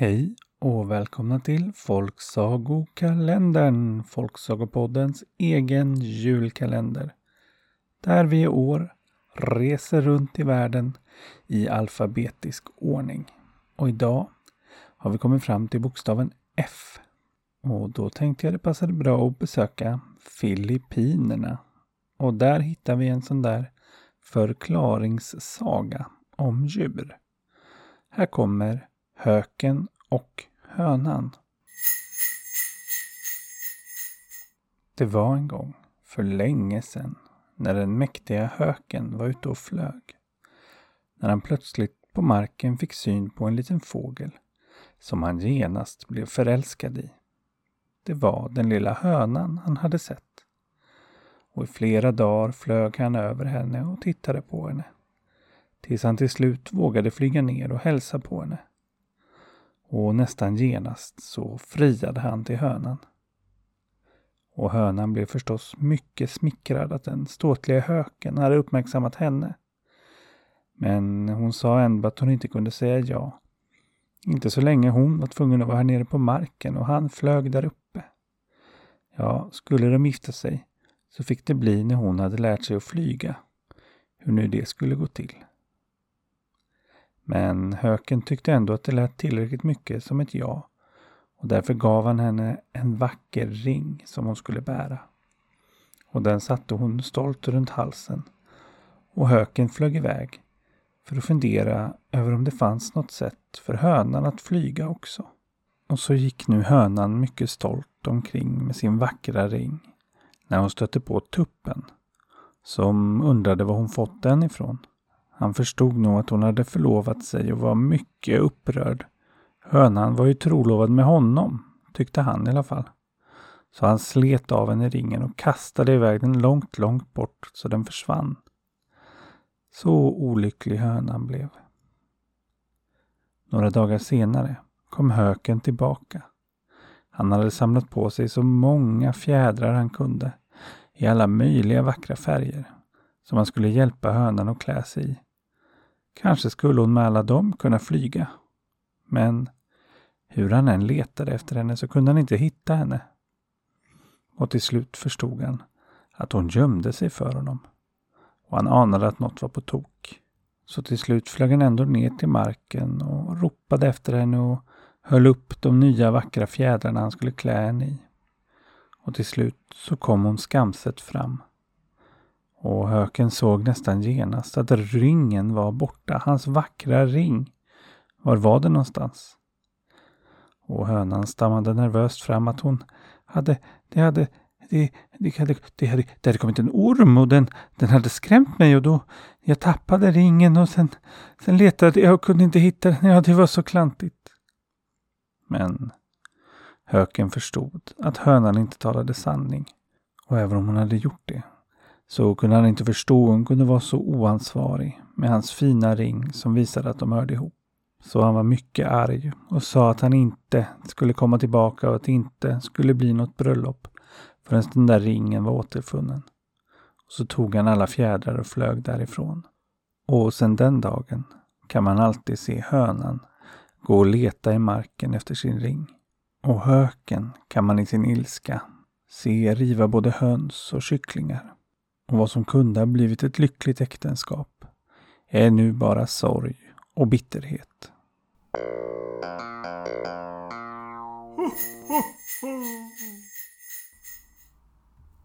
Hej och välkomna till Folksagokalendern, Folksagopoddens egen julkalender. Där vi i år reser runt i världen i alfabetisk ordning. Och idag har vi kommit fram till bokstaven F. Och då tänkte jag det passade bra att besöka Filippinerna. Och där hittar vi en sån där förklaringssaga om djur. Här kommer Höken och hönan. Det var en gång, för länge sedan, när den mäktiga höken var ute och flög. När han plötsligt på marken fick syn på en liten fågel som han genast blev förälskad i. Det var den lilla hönan han hade sett. Och i flera dagar flög han över henne och tittade på henne. Tills han till slut vågade flyga ner och hälsa på henne och nästan genast så friade han till hönan. Och hönan blev förstås mycket smickrad att den ståtliga höken hade uppmärksammat henne. Men hon sa ändå att hon inte kunde säga ja. Inte så länge hon var tvungen att vara här nere på marken och han flög där uppe. Ja, skulle de gifta sig så fick det bli när hon hade lärt sig att flyga. Hur nu det skulle gå till. Men höken tyckte ändå att det lät tillräckligt mycket som ett ja och därför gav han henne en vacker ring som hon skulle bära. Och den satte hon stolt runt halsen. Och höken flög iväg för att fundera över om det fanns något sätt för hönan att flyga också. Och så gick nu hönan mycket stolt omkring med sin vackra ring när hon stötte på tuppen som undrade var hon fått den ifrån. Han förstod nog att hon hade förlovat sig och var mycket upprörd. Hönan var ju trolovad med honom, tyckte han i alla fall. Så han slet av henne ringen och kastade iväg den långt, långt bort så den försvann. Så olycklig hönan blev. Några dagar senare kom höken tillbaka. Han hade samlat på sig så många fjädrar han kunde i alla möjliga vackra färger som han skulle hjälpa hönan att klä sig i. Kanske skulle hon med alla dem kunna flyga. Men hur han än letade efter henne så kunde han inte hitta henne. Och till slut förstod han att hon gömde sig för honom. Och han anade att något var på tok. Så till slut flög han ändå ner till marken och ropade efter henne och höll upp de nya vackra fjädrarna han skulle klä henne i. Och till slut så kom hon skamset fram och höken såg nästan genast att ringen var borta. Hans vackra ring. Var var den någonstans? Och hönan stammade nervöst fram att hon hade, det hade, det, det, hade, det, hade, det hade kommit en orm och den, den hade skrämt mig och då jag tappade ringen och sen, sen letade jag och kunde inte hitta den. Ja, det var så klantigt. Men höken förstod att hönan inte talade sanning. Och även om hon hade gjort det så kunde han inte förstå hon kunde vara så oansvarig med hans fina ring som visade att de hörde ihop. Så han var mycket arg och sa att han inte skulle komma tillbaka och att det inte skulle bli något bröllop förrän den där ringen var återfunnen. Och så tog han alla fjädrar och flög därifrån. Och sedan den dagen kan man alltid se hönan gå och leta i marken efter sin ring. Och höken kan man i sin ilska se riva både höns och kycklingar och vad som kunde ha blivit ett lyckligt äktenskap är nu bara sorg och bitterhet.